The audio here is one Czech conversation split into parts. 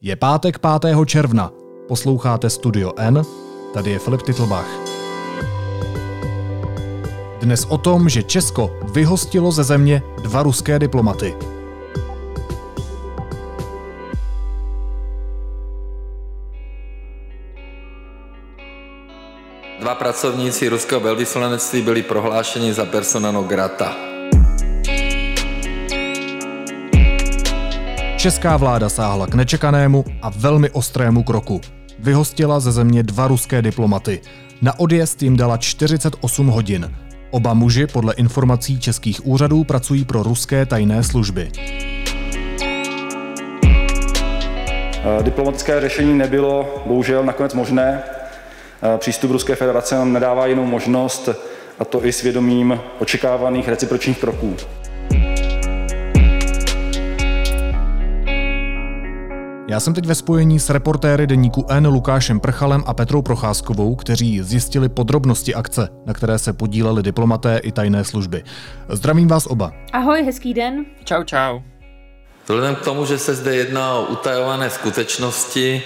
Je pátek 5. června. Posloucháte Studio N, tady je Filip Titlbach. Dnes o tom, že Česko vyhostilo ze země dva ruské diplomaty. Dva pracovníci ruského velvyslanectví byli prohlášeni za persona non grata. Česká vláda sáhla k nečekanému a velmi ostrému kroku. Vyhostila ze země dva ruské diplomaty. Na odjezd jim dala 48 hodin. Oba muži podle informací českých úřadů pracují pro ruské tajné služby. Eh, diplomatické řešení nebylo bohužel nakonec možné. Eh, přístup Ruské federace nám nedává jinou možnost, a to i svědomím očekávaných recipročních kroků. Já jsem teď ve spojení s reportéry deníku N Lukášem Prchalem a Petrou Procházkovou, kteří zjistili podrobnosti akce, na které se podíleli diplomaté i tajné služby. Zdravím vás oba. Ahoj, hezký den. Čau, čau. Vzhledem k tomu, že se zde jedná o utajované skutečnosti,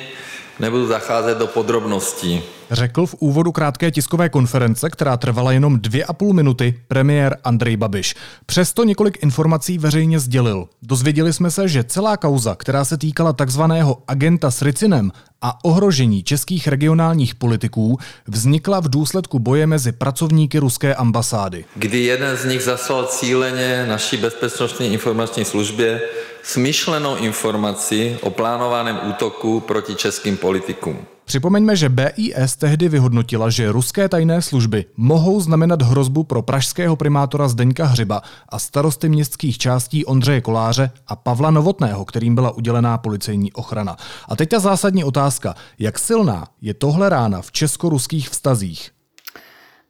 nebudu zacházet do podrobností. Řekl v úvodu krátké tiskové konference, která trvala jenom dvě a půl minuty, premiér Andrej Babiš. Přesto několik informací veřejně sdělil. Dozvěděli jsme se, že celá kauza, která se týkala takzvaného agenta s Ricinem a ohrožení českých regionálních politiků, vznikla v důsledku boje mezi pracovníky ruské ambasády. Kdy jeden z nich zaslal cíleně naší bezpečnostní informační službě smyšlenou informaci o plánovaném útoku proti českým politikům. Připomeňme, že BIS tehdy vyhodnotila, že ruské tajné služby mohou znamenat hrozbu pro pražského primátora Zdeňka Hřiba a starosty městských částí Ondřeje Koláře a Pavla Novotného, kterým byla udělená policejní ochrana. A teď ta zásadní otázka. Jak silná je tohle rána v česko-ruských vztazích?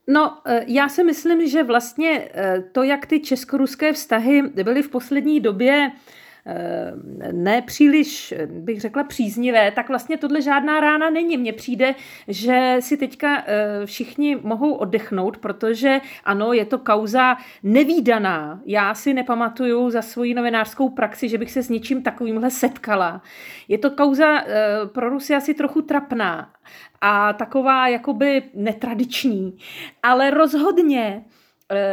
No, eh, já si myslím, že vlastně eh, to, jak ty česko-ruské vztahy byly v poslední době Eh, nepříliš, bych řekla, příznivé, tak vlastně tohle žádná rána není. Mně přijde, že si teďka eh, všichni mohou oddechnout, protože ano, je to kauza nevýdaná. Já si nepamatuju za svoji novinářskou praxi, že bych se s něčím takovýmhle setkala. Je to kauza eh, pro Rusy asi trochu trapná a taková jakoby netradiční, ale rozhodně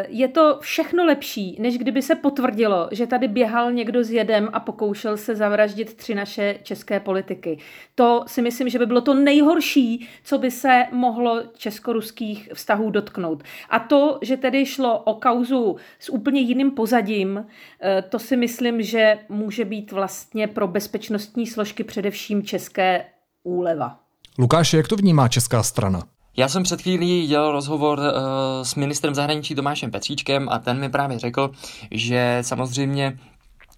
je to všechno lepší, než kdyby se potvrdilo, že tady běhal někdo s jedem a pokoušel se zavraždit tři naše české politiky. To si myslím, že by bylo to nejhorší, co by se mohlo česko-ruských vztahů dotknout. A to, že tedy šlo o kauzu s úplně jiným pozadím, eh, to si myslím, že může být vlastně pro bezpečnostní složky především české úleva. Lukáš, jak to vnímá česká strana? Já jsem před chvílí dělal rozhovor uh, s ministrem zahraničí Tomášem Petříčkem a ten mi právě řekl, že samozřejmě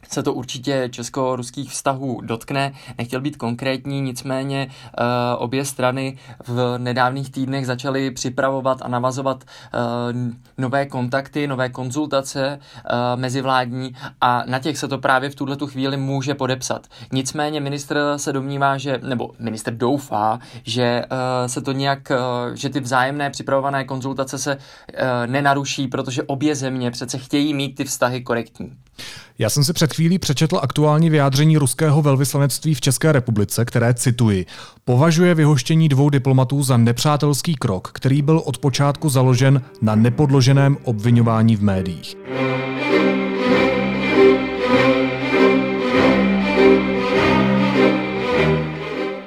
se to určitě česko-ruských vztahů dotkne. Nechtěl být konkrétní, nicméně uh, obě strany v nedávných týdnech začaly připravovat a navazovat uh, nové kontakty, nové konzultace uh, mezivládní a na těch se to právě v tuhle chvíli může podepsat. Nicméně ministr se domnívá, že, nebo ministr doufá, že se to nějak, že ty vzájemné připravované konzultace se nenaruší, protože obě země přece chtějí mít ty vztahy korektní. Já jsem si před chvílí přečetl aktuální vyjádření ruského velvyslanectví v České republice, které cituji, považuje vyhoštění dvou diplomatů za nepřátelský krok, který byl od počátku založen na nepodloženém obvinování v médiích.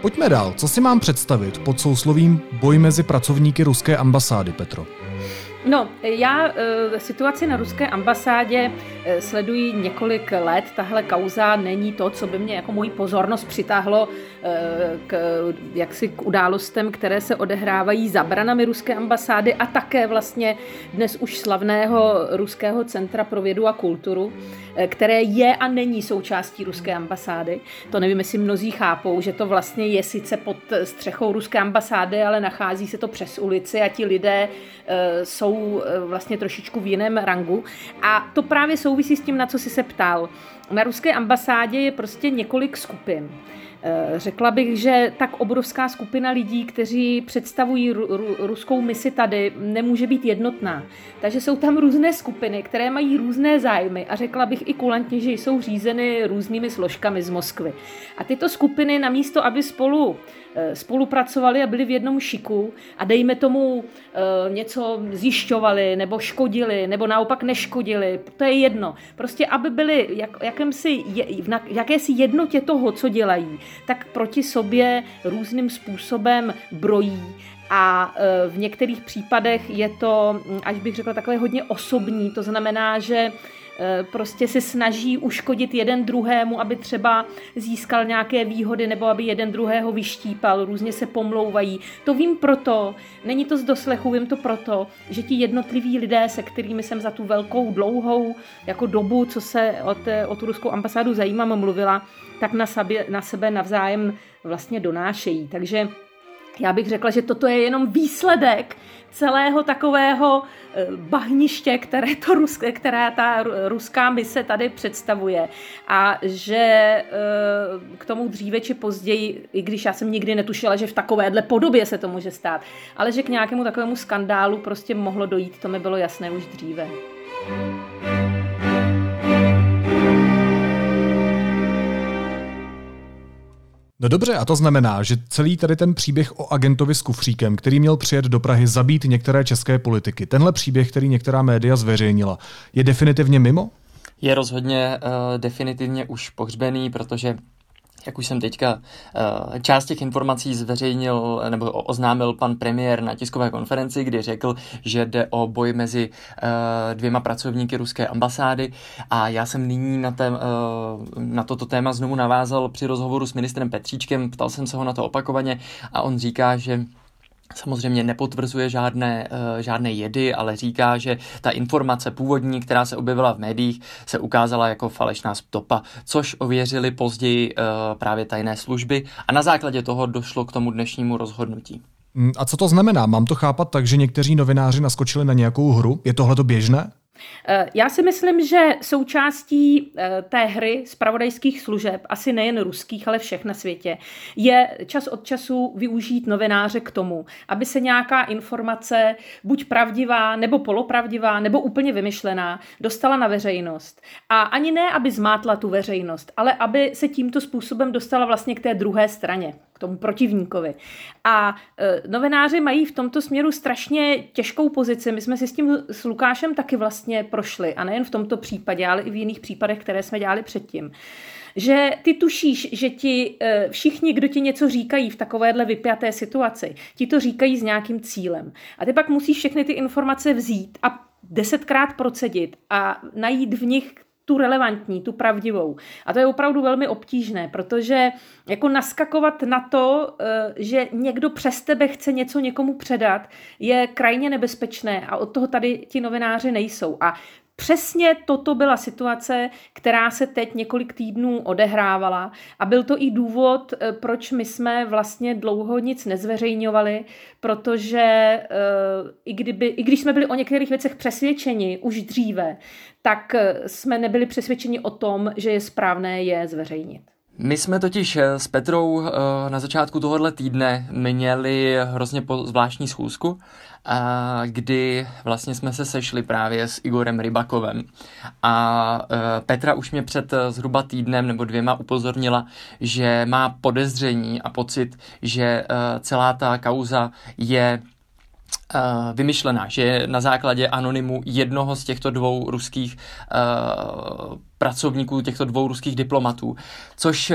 Pojďme dál. Co si mám představit pod souslovím boj mezi pracovníky ruské ambasády, Petro? No, já e, situaci na ruské ambasádě e, sleduji několik let. Tahle kauza není to, co by mě jako moji pozornost přitáhlo e, k, jaksi k událostem, které se odehrávají za branami ruské ambasády a také vlastně dnes už slavného Ruského centra pro vědu a kulturu, e, které je a není součástí ruské ambasády. To nevím, jestli mnozí chápou, že to vlastně je sice pod střechou ruské ambasády, ale nachází se to přes ulici a ti lidé e, jsou jsou eh, vlastně trošičku v jiném rangu. A to právě souvisí s tím, na co jsi se ptal. na ruské ambasádě je prostě několik skupin. Eh, řekla bych, že tak obrovská skupina lidí, kteří představují ruskou misi tady, nemůže být jednotná. Takže jsou tam různé skupiny, které mají různé zájmy a řekla bych i kulantně, že jsou řízeny různými složkami z Moskvy. A tyto skupiny namísto, aby spolu Eh, spolupracovali a byli v jednom šiku a dejme tomu eh, něco zjišťovali nebo škodili nebo naopak neškodili, to je jedno. Prostě aby byli jak, jakémsi, v jakési jednotě toho, co dělají, tak proti sobě různým způsobem brojí a eh, v některých případech je to, hm, až bych řekla, takové hodně osobní. To znamená, že prostě se snaží uškodit jeden druhému, aby třeba získal nějaké výhody nebo aby jeden druhého vyštípal, různě se pomlouvají. To vím proto, není to z doslechu, vím to proto, že ti jednotliví lidé, se kterými jsem za tu velkou, dlouhou jako dobu, co se o, té, o tu ruskou ambasádu zajímám, mluvila, tak na, sebe, na sebe navzájem vlastně donášejí. Takže já bych řekla, že toto je jenom výsledek celého takového eh, bahniště, které, to ruské, která ta ruská mise tady představuje. A že eh, k tomu dříve či později, i když já jsem nikdy netušila, že v takovéhle podobě se to může stát, ale že k nějakému takovému skandálu prostě mohlo dojít, to mi bylo jasné už dříve. No dobře, a to znamená, že celý tady ten příběh o agentovi s kufříkem, který měl přijet do Prahy zabít některé české politiky, tenhle příběh, který některá média zveřejnila, je definitivně mimo? Je rozhodně uh, definitivně už pohřbený, protože jak už jsem teďka eh, část těch informací zveřejnil nebo oznámil pan premiér na tiskové konferenci, kdy řekl, že jde o boj mezi eh, dvěma pracovníky ruské ambasády. A já jsem nyní na, tém, eh, na toto téma znovu navázal při rozhovoru s ministrem Petříčkem, ptal jsem se ho na to opakovaně a on říká, že Samozřejmě nepotvrzuje žádné, uh, žádné jedy, ale říká, že ta informace původní, která se objevila v médiích, se ukázala jako falešná stopa, což ověřili později uh, právě tajné služby a na základě toho došlo k tomu dnešnímu rozhodnutí. Mm, a co to znamená? Mám to chápat tak, že někteří novináři naskočili na nějakou hru? Je tohle to běžné? Eh, já si myslím, že součástí eh, té hry zpravodajských služeb, asi nejen ruských, ale všech na světě, je čas od času využít novináře k tomu, aby se nějaká informace, buď pravdivá, nebo polopravdivá, nebo úplně vymyšlená, dostala na veřejnost. A ani ne, aby zmátla tu veřejnost, ale aby se tímto způsobem dostala vlastně k té druhé straně k tomu protivníkovi. A e, novináři mají v tomto směru strašně těžkou pozici. My jsme si s tím s Lukášem taky vlastně prošli. A nejen v tomto případě, ale i v jiných případech, které jsme dělali předtím že ty tušíš, že ti e, všichni, kdo ti něco říkají v takovéhle vypjaté situaci, ti to říkají s nějakým cílem. A ty pak musíš všechny ty informace vzít a desetkrát procedit a najít v nich tu relevantní, tu pravdivou. A to je opravdu velmi obtížné, protože jako naskakovat na to, eh, že někdo přes tebe chce něco někomu předat, je krajně nebezpečné a od toho tady ti novináři nejsou. A Přesně toto byla situace, která se teď několik týdnů odehrávala a byl to i důvod, eh, proč my jsme vlastně dlouho nic nezveřejňovali, protože uh, i, kdyby, i když jsme byli o některých věcech přesvědčeni už dříve, tak eh, jsme nebyli přesvědčeni o tom, že je správné je zveřejnit. My jsme totiž s Petrou na začátku tohohle týdne měli hrozně zvláštní schůzku kdy vlastně jsme se sešli právě s Igorem Rybakovem. A e, Petra už mě před zhruba týdnem nebo dvěma upozornila, že má podezření a pocit, že celá ta kauza je vymyšlená, že na základě anonymu jednoho z těchto dvou ruských uh, pracovníků, těchto dvou ruských diplomatů, což,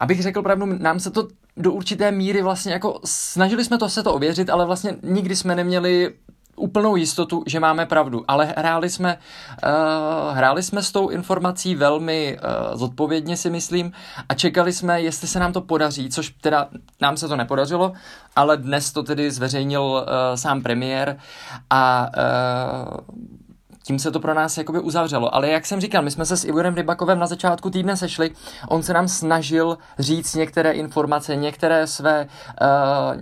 abych řekl pravdu, nám se to do určité míry vlastně jako snažili jsme to se to ověřit, ale vlastně nikdy jsme neměli úplnou jistotu, že máme pravdu, ale hráli jsme, uh, hráli jsme s tou informací velmi uh, zodpovědně si myslím a čekali jsme, jestli se nám to podaří, což teda nám se to nepodařilo, ale dnes to tedy zveřejnil uh, sám premiér a uh, tím se to pro nás jakoby uzavřelo. Ale jak jsem říkal, my jsme se s Igorem Rybakovem na začátku týdne sešli, on se nám snažil říct některé informace, některé své uh,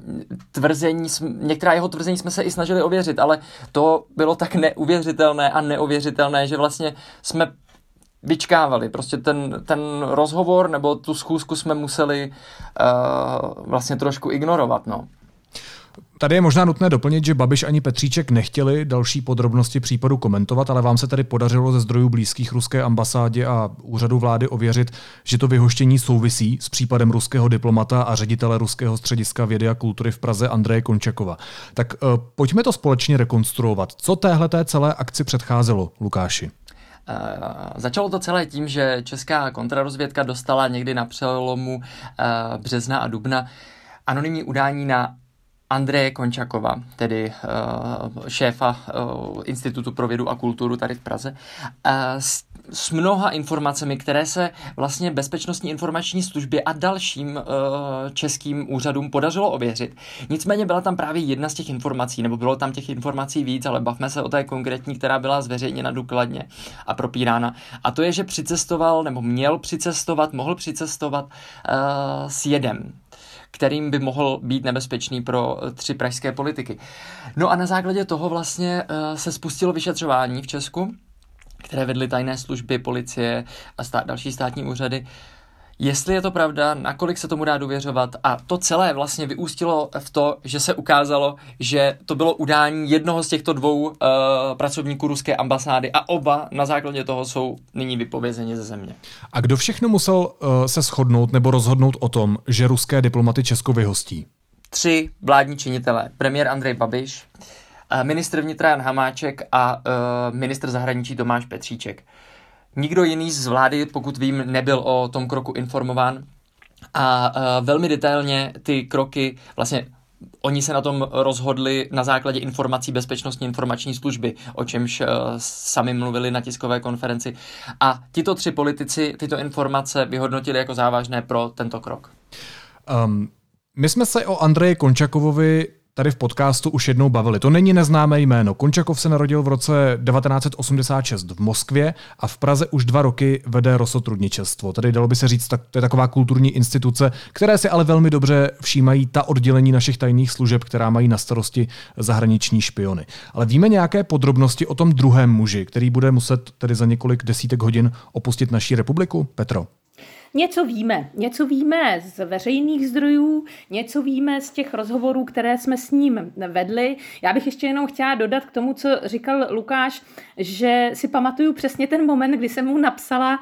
tvrzení, některá jeho tvrzení jsme se i snažili ověřit, ale to bylo tak neuvěřitelné a neověřitelné, že vlastně jsme vyčkávali. Prostě ten, ten rozhovor nebo tu schůzku jsme museli uh, vlastně trošku ignorovat. No. Tady je možná nutné doplnit, že Babiš ani Petříček nechtěli další podrobnosti případu komentovat, ale vám se tady podařilo ze zdrojů blízkých ruské ambasádě a úřadu vlády ověřit, že to vyhoštění souvisí s případem ruského diplomata a ředitele Ruského střediska vědy a kultury v Praze Andreje Končakova. Tak uh, pojďme to společně rekonstruovat. Co téhle celé akci předcházelo, Lukáši? Uh, začalo to celé tím, že česká kontrarozvědka dostala někdy na přelomu uh, března a dubna anonymní udání na Andreje Končakova, tedy uh, šéfa uh, Institutu pro vědu a kulturu tady v Praze, uh, s, s mnoha informacemi, které se vlastně Bezpečnostní informační službě a dalším uh, českým úřadům podařilo ověřit. Nicméně byla tam právě jedna z těch informací, nebo bylo tam těch informací víc, ale bavme se o té konkrétní, která byla zveřejněna důkladně a propírána. A to je, že přicestoval, nebo měl přicestovat, mohl přicestovat uh, s jedem kterým by mohl být nebezpečný pro eh, tři pražské politiky. No a na základě toho vlastně eh, se spustilo vyšetřování v Česku, které vedly tajné služby, policie a stát, další státní úřady jestli je to pravda, nakolik se tomu dá důvěřovat a to celé vlastně vyústilo v to, že se ukázalo, že to bylo udání jednoho z těchto dvou uh, pracovníků ruské ambasády a oba na základě toho jsou nyní vypovězeni ze země. A kdo všechno musel uh, se shodnout nebo rozhodnout o tom, že ruské diplomaty Česko vyhostí? Tři vládní činitelé. Premiér Andrej Babiš, uh, ministr vnitra Jan Hamáček a uh, ministr zahraničí Tomáš Petříček. Nikdo jiný z vlády, pokud vím, nebyl o tom kroku informován a uh, velmi detailně ty kroky vlastně Oni se na tom rozhodli na základě informací Bezpečnostní informační služby, o čemž uh, sami mluvili na tiskové konferenci. A tito tři politici tyto informace vyhodnotili jako závažné pro tento krok. Um, my jsme se o Andreji Končakovovi tady v podcastu už jednou bavili. To není neznámé jméno. Končakov se narodil v roce 1986 v Moskvě a v Praze už dva roky vede Rosotrudničestvo. Tady dalo by se říct, tak, to je taková kulturní instituce, které si ale velmi dobře všímají ta oddělení našich tajných služeb, která mají na starosti zahraniční špiony. Ale víme nějaké podrobnosti o tom druhém muži, který bude muset tedy za několik desítek hodin opustit naší republiku? Petro. Něco víme. Něco víme z veřejných zdrojů, něco víme z těch rozhovorů, které jsme s ním vedli. Já bych ještě jenom chtěla dodat k tomu, co říkal Lukáš, že si pamatuju přesně ten moment, kdy jsem mu napsala,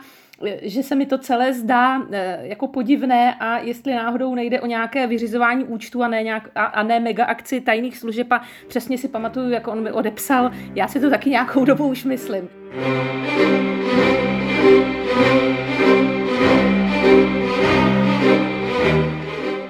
že se mi to celé zdá eh, jako podivné a jestli náhodou nejde o nějaké vyřizování účtu a ne, nějak, a, a ne mega akci tajných služeb a přesně si pamatuju, jak on mi odepsal. Já si to taky nějakou dobu už myslím.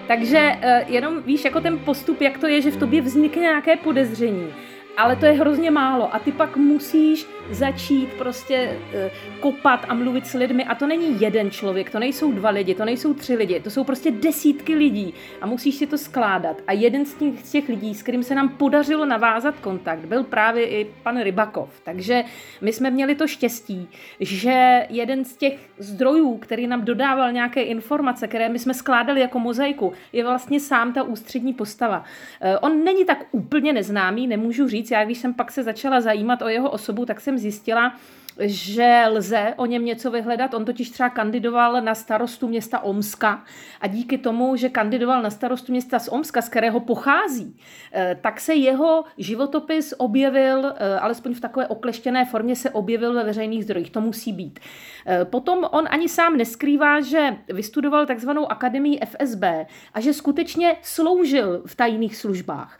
Takže uh, jenom víš, jako ten postup, jak to je, že v tobě vznikne nějaké podezření ale to je hrozně málo a ty pak musíš začít prostě uh, kopat a mluvit s lidmi. A to není jeden člověk, to nejsou dva lidi, to nejsou tři lidi, to jsou prostě desítky lidí a musíš si to skládat. A jeden z těch, z těch lidí, s kterým se nám podařilo navázat kontakt, byl právě i pan Rybakov, takže my jsme měli to štěstí, že jeden z těch zdrojů, který nám dodával nějaké informace, které my jsme skládali jako mozaiku, je vlastně sám ta ústřední postava. Uh, on není tak úplně neznámý, nemůžu říct, Já když jsem pak se začala zajímat o jeho osobu, tak jsem zjistila, že lze o něm něco vyhledat. On totiž třeba kandidoval na starostu města Omska a díky tomu, že kandidoval na starostu města z Omska, z kterého pochází, eh, tak se jeho životopis objevil, eh, alespoň v takové okleštěné formě se objevil ve veřejných zdrojích. To musí být. Eh, potom on ani sám neskrývá, že vystudoval takzvanou akademii FSB a že skutečně sloužil v tajných službách.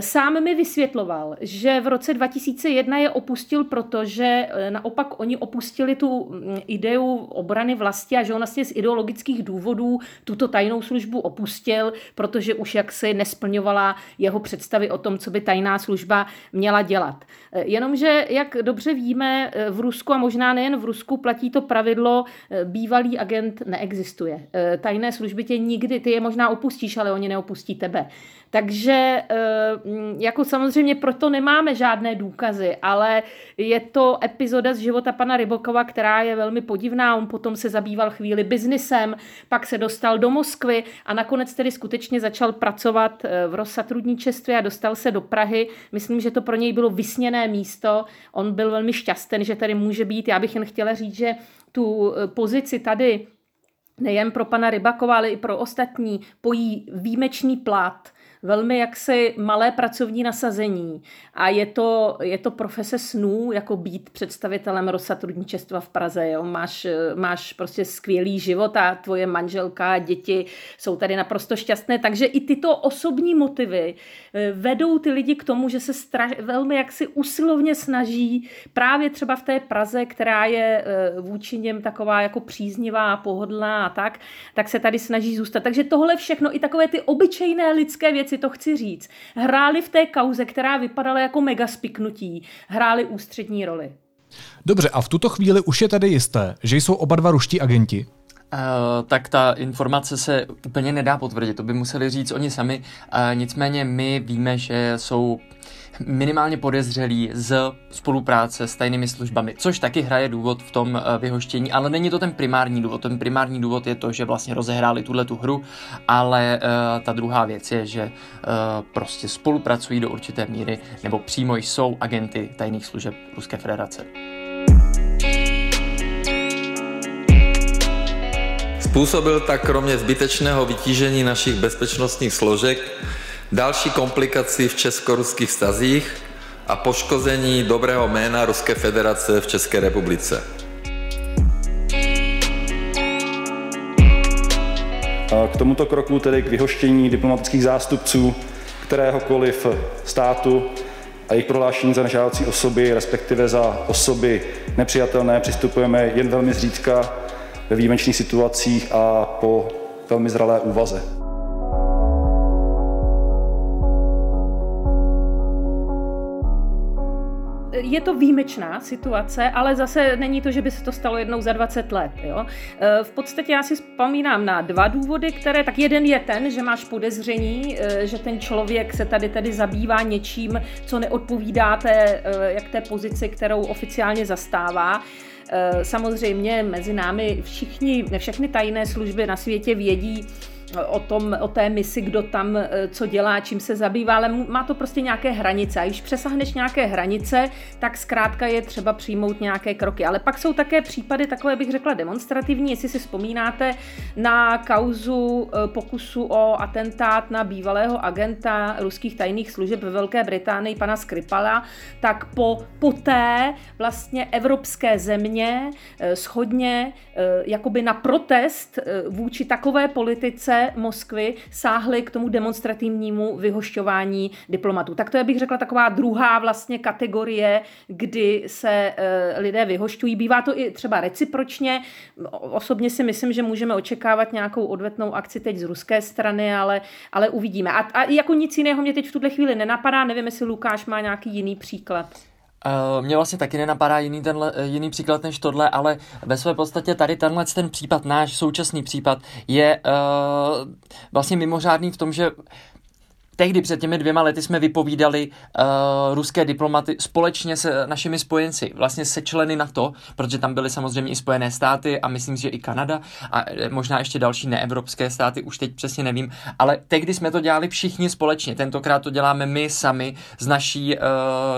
Sám mi vysvětloval, že v roce 2001 je opustil, protože naopak naopak oni opustili tu mm, ideu obrany vlasti a že on vlastně z ideologických důvodů tuto tajnou službu opustil, protože už jaksi nesplňovala jeho představy o tom, co by tajná služba měla dělat. Eh, jenomže, jak dobře víme, eh, v Rusku a možná nejen v Rusku platí to pravidlo, eh, bývalý agent neexistuje. Tajné služby tě nikdy, ty je možná opustíš, ale oni neopustí tebe. Takže mm, jako samozřejmě proto nemáme žádné důkazy, ale je to epizoda z života pana Rybokova, která je velmi podivná. On potom se zabýval chvíli biznisem, pak se dostal do Moskvy a nakonec tedy skutečně začal pracovat eh, v Rosatrudničeství a dostal se do Prahy. Myslím, že to pro něj bylo vysněné místo. On byl velmi šťastný, že tady může být. Já bych jen chtěla říct, že tu eh, pozici tady nejen pro pana Rybakova, ale i pro ostatní pojí výjimečný plat velmi jaksi malé pracovní nasazení a je to, je to profese snů, jako být představitelem Rosatrudničestva v Praze. Jo? Máš, máš prostě skvělý život a tvoje manželka děti jsou tady naprosto šťastné, takže i tyto osobní motivy eh, vedou ty lidi k tomu, že se straš, velmi jaksi usilovně snaží právě třeba v té Praze, která je eh, vůči něm taková jako příznivá, pohodlná a tak, tak se tady snaží zůstat. Takže tohle všechno, i takové ty obyčejné lidské věci, si to chci říct, hráli v té kauze, která vypadala jako mega spiknutí, hráli ústřední roli. Dobře, a v tuto chvíli už je tedy jisté, že jsou oba dva ruští agenti? Uh, tak ta informace se úplně nedá potvrdit, to by museli říct oni sami. Uh, nicméně my víme, že jsou minimálně podezřelí z spolupráce s tajnými službami, což taky hraje důvod v tom eh, vyhoštění, ale není to ten primární důvod. Ten primární důvod je to, že vlastně rozehráli tuhle tu hru, ale uh, ta druhá věc je, že uh, prostě spolupracují do určité míry nebo přímo jsou agenty tajných služeb Ruské federace. Způsobil tak kromě zbytečného vytížení našich bezpečnostních složek další komplikaci v česko-ruských vztazích a poškození dobrého jména Ruské federace v České republice. K tomuto kroku, tedy k vyhoštění diplomatických zástupců kteréhokoliv státu a jejich prohlášení za nežádoucí osoby, respektive za osoby nepřijatelné, přistupujeme jen velmi zřídka ve výjimečných situacích a po velmi zralé úvaze. je to výjimečná situace, ale zase není to, že by se to stalo jednou za 20 let. Jo? E, v podstatě já si vzpomínám na dva důvody, které, tak jeden je ten, že máš podezření, e, že ten člověk se tady tady zabývá něčím, co neodpovídá té, e, jak té pozici, kterou oficiálně zastává. Samozřejmě mezi námi všichni, všechny tajné služby na světě vědí, o, tom, o té misi, kdo tam e, co dělá, čím se zabývá, ale má to prostě nějaké hranice. A když přesahneš nějaké hranice, tak zkrátka je třeba přijmout nějaké kroky. Ale pak jsou také případy takové, bych řekla, demonstrativní. Jestli si vzpomínáte na kauzu e, pokusu o atentát na bývalého agenta ruských tajných služeb ve Velké Británii, pana Skripala, tak po, poté vlastně evropské země e, schodně jakoby na protest vůči takové politice Moskvy sáhly k tomu demonstrativnímu vyhošťování diplomatů. Tak to je, bych řekla, taková druhá vlastně kategorie, kdy se e, lidé vyhošťují. Bývá to i třeba recipročně. Osobně si myslím, že můžeme očekávat nějakou odvetnou akci teď z ruské strany, ale, ale uvidíme. A, a jako nic jiného mě teď v tuhle chvíli nenapadá. Nevím, jestli Lukáš má nějaký jiný příklad. Uh, mě vlastně taky nenapadá jiný, tenhle, eh, jiný příklad než tohle, ale ve své podstatě tady tenhle ten případ, náš současný případ, je uh, vlastně mimořádný v tom, že Tehdy před těmi dvěma lety jsme vypovídali uh, ruské diplomaty společně se našimi spojenci, vlastně se členy NATO, protože tam byly samozřejmě i Spojené státy a myslím, že i Kanada a eh, možná ještě další neevropské státy, už teď přesně nevím, ale tehdy jsme to dělali všichni společně, tentokrát to děláme my sami z naší, uh,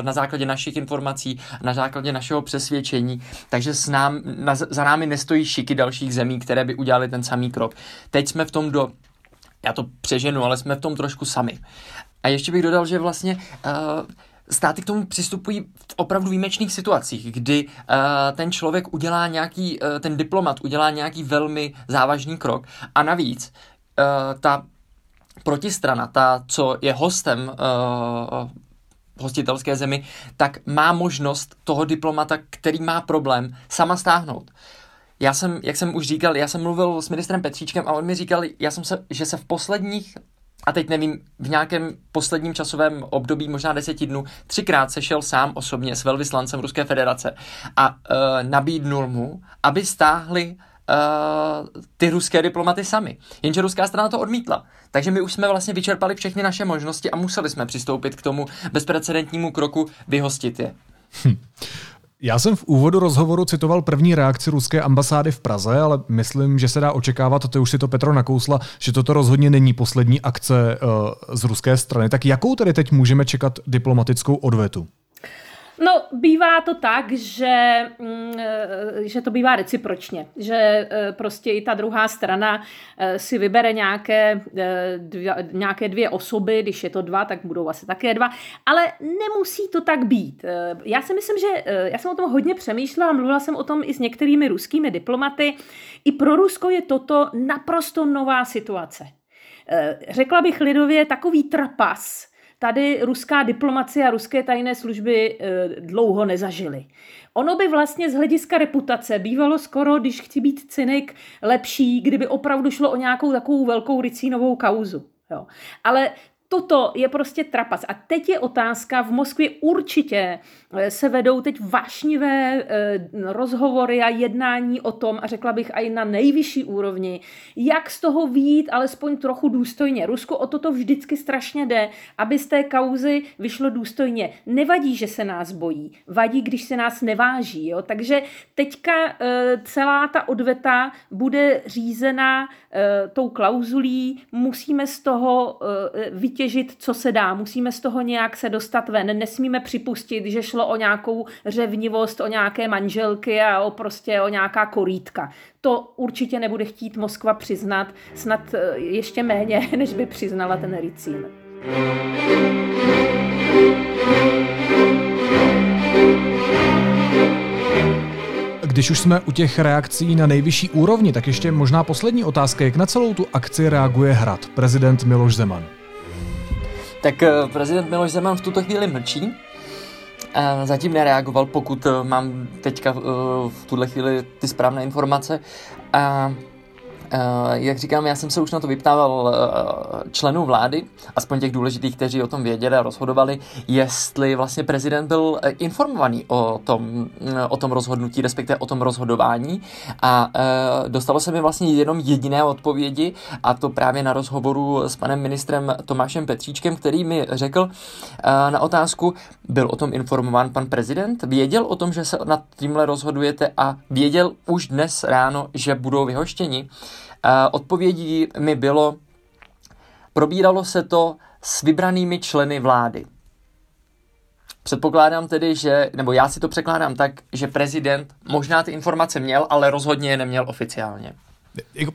na základě našich informací, na základě našeho přesvědčení, takže s nám, na, za námi nestojí šiky dalších zemí, které by udělali ten samý krok. Teď jsme v tom do já to přeženu, ale jsme v tom trošku sami. A ještě bych dodal, že vlastně uh, státy k tomu přistupují v opravdu výjimečných situacích, kdy uh, ten člověk udělá nějaký, uh, ten diplomat udělá nějaký velmi závažný krok a navíc uh, ta protistrana, ta, co je hostem uh, hostitelské zemi, tak má možnost toho diplomata, který má problém, sama stáhnout. Já jsem, jak jsem už říkal, já jsem mluvil s ministrem Petříčkem a on mi říkal, já jsem se, že se v posledních a teď nevím, v nějakém posledním časovém období, možná deseti dnů, třikrát sešel sám osobně s velvyslancem Ruské federace a uh, nabídnul mu, aby stáhli uh, ty ruské diplomaty sami. Jenže ruská strana to odmítla. Takže my už jsme vlastně vyčerpali všechny naše možnosti a museli jsme přistoupit k tomu bezprecedentnímu kroku vyhostit je. Hm. Já jsem v úvodu rozhovoru citoval první reakci ruské ambasády v Praze, ale myslím, že se dá očekávat, a to už si to Petro nakousla, že toto rozhodně není poslední akce uh, z ruské strany. Tak jakou tedy teď můžeme čekat diplomatickou odvetu? No, bývá to tak, že, mm, eh, že to bývá recipročně, že eh, prostě i ta druhá strana eh, si vybere nějaké dvě, nějaké dvě osoby, když je to dva, tak budou asi také dva, ale nemusí to tak být. Já si myslím, že já jsem o tom hodně přemýšlela, mluvila jsem o tom i s některými ruskými diplomaty. I pro Rusko je toto naprosto nová situace. Řekla bych lidově takový trapas, tady ruská diplomacie a ruské tajné služby e, dlouho nezažily. Ono by vlastně z hlediska reputace bývalo skoro, když chci být cynik, lepší, kdyby opravdu šlo o nějakou takovou velkou ricínovou kauzu. Jo. Ale Toto je prostě trapas. A teď je otázka, v Moskvě určitě eh, se vedou teď vášnivé eh, rozhovory a jednání o tom, a řekla bych i na nejvyšší úrovni, jak z toho výjít alespoň trochu důstojně. Rusko o toto vždycky strašně jde, aby z té kauzy vyšlo důstojně. Nevadí, že se nás bojí, vadí, když se nás neváží. Jo? Takže teďka eh, celá ta odveta bude řízena tou klauzulí, musíme z toho vytěžit vytěžit, co se dá. Musíme z toho nějak se dostat ven. Nesmíme připustit, že šlo o nějakou řevnivost, o nějaké manželky a o prostě o nějaká korítka. To určitě nebude chtít Moskva přiznat, snad eh, ještě méně, než by přiznala ten ricín. Když už jsme u těch reakcí na nejvyšší úrovni, tak ještě možná poslední otázka, jak na celou tu akci reaguje Hrad, prezident Miloš Zeman. Tak eh, prezident Miloš Zeman v tuto chvíli mlčí. Zatím nereagoval, pokud eh, mám teďka eh, v tuhle chvíli ty správné informace. A Eh, jak říkám, já jsem se už na to vyptával eh, členů vlády, aspoň těch důležitých, kteří o tom věděli a rozhodovali, jestli vlastně prezident byl eh, informovaný o tom, o tom rozhodnutí, respektive o tom rozhodování a dostalo se mi vlastně jenom jediné odpovědi a to právě na rozhovoru s panem ministrem Tomášem Petříčkem, který mi řekl na otázku, byl o tom informován pan prezident, věděl o tom, že se nad tímhle rozhodujete a věděl už dnes ráno, že budou vyhoštěni. Odpovědí mi bylo, probíralo se to s vybranými členy vlády. Předpokládám tedy, že, nebo já si to překládám tak, že prezident možná ty informace měl, ale rozhodně je neměl oficiálně. Jako,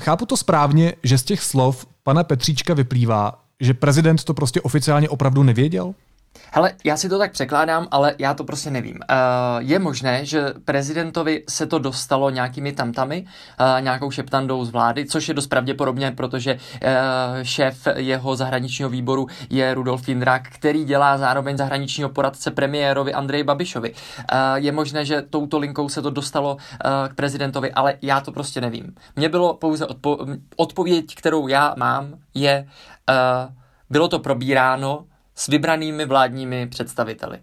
chápu to správně, že z těch slov pana Petříčka vyplývá, že prezident to prostě oficiálně opravdu nevěděl? Hele, já si to tak překládám, ale já to prostě nevím. Uh, je možné, že prezidentovi se to dostalo nějakými tamtami, uh, nějakou šeptandou z vlády, což je dost pravděpodobně, protože uh, šéf jeho zahraničního výboru je Rudolf Jindrak, který dělá zároveň zahraničního poradce premiérovi Andreji Babišovi. Je možné, že touto linkou se to dostalo k prezidentovi, ale já to prostě nevím. Mně bylo pouze odpo- odpověď, kterou já mám, je, bylo to probíráno, s vybranými vládními představiteli.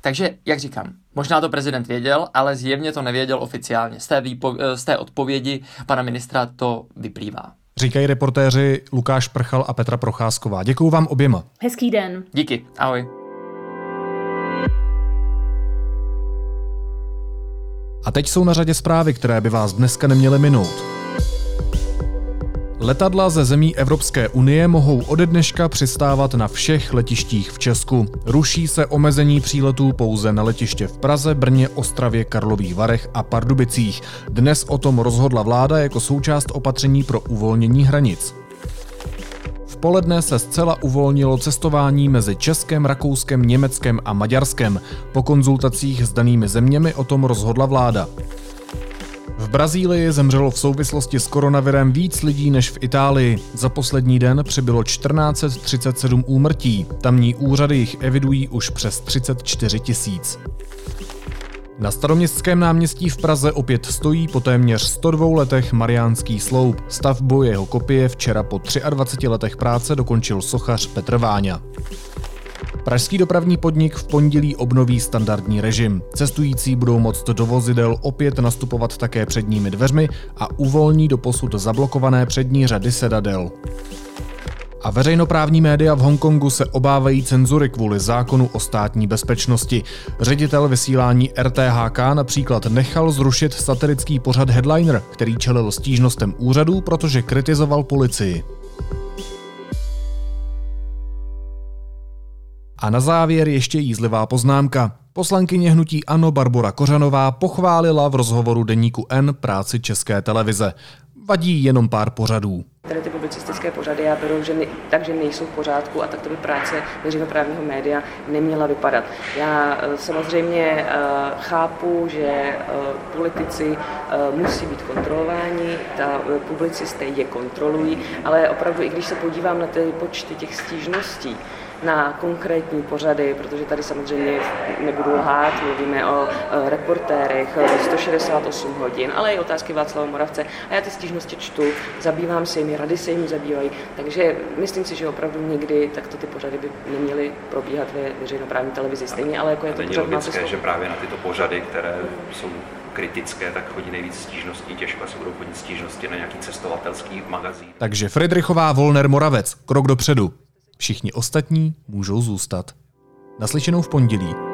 Takže, jak říkám, možná to prezident věděl, ale zjevně to nevěděl oficiálně. Z té, výpo- eh, z té odpovědi pana ministra to vyplývá. Říkají reportéři Lukáš Prchal a Petra Procházková. Děkuju vám oběma. Hezký den. Díky, ahoj. A teď jsou na řadě zprávy, které by vás dneska neměly minout. Letadla ze zemí Evropské unie mohou ode dneška přistávat na všech letištích v Česku. Ruší se omezení příletů pouze na letiště v Praze, Brně, Ostravě, Karlových Varech a Pardubicích. Dnes o tom rozhodla vláda jako součást opatření pro uvolnění hranic. V poledne se zcela uvolnilo cestování mezi Českem, Rakouskem, Německem a Maďarskem. Po konzultacích s danými zeměmi o tom rozhodla vláda. V Brazílii zemřelo v souvislosti s koronavirem víc lidí než v Itálii. Za poslední den přibylo 1437 úmrtí. Tamní úřady jich evidují už přes 34 tisíc. Na staroměstském náměstí v Praze opět stojí po téměř 102 letech Mariánský sloup. Stavbu jeho kopie včera po 23 letech práce dokončil sochař Petr Váňa. Pražský dopravní podnik v pondělí obnoví standardní režim. Cestující budou moct do vozidel opět nastupovat také předními dveřmi a uvolní do posud zablokované přední řady sedadel. A veřejnoprávní média v Hongkongu se obávají cenzury kvůli zákonu o státní bezpečnosti. Ředitel vysílání RTHK například nechal zrušit satirický pořad Headliner, který čelil stížnostem úřadů, protože kritizoval policii. A na závěr ještě jízlivá poznámka. Poslankyně hnutí Ano Barbara Kořanová pochválila v rozhovoru deníku N práci České televize. Vadí jenom pár pořadů. Tady ty publicistické pořady já beru, že ne, takže nejsou v pořádku a tak to by práce veřejnoprávního média neměla vypadat. Já eh, samozřejmě eh, chápu, že eh, politici musí být kontrolováni, ta publicisté je kontrolují, ale opravdu i když se podívám na ty počty těch stížností, na konkrétní pořady, protože tady samozřejmě nebudu lhát, mluvíme o reportérech 168 hodin, ale i otázky Václava Moravce. A já ty stížnosti čtu, zabývám se jimi, rady se jimi zabývají, takže myslím si, že opravdu někdy takto ty pořady by neměly probíhat ve veřejnoprávní televizi stejně, ale jako je to Není pořád logické, že právě na tyto pořady, které jsou kritické, tak chodí nejvíc stížností, těžko se budou chodit stížnosti na nějaký cestovatelský magazín. Takže Friedrichová Volner Moravec, krok dopředu. Všichni ostatní můžou zůstat. Naslyšenou v pondělí.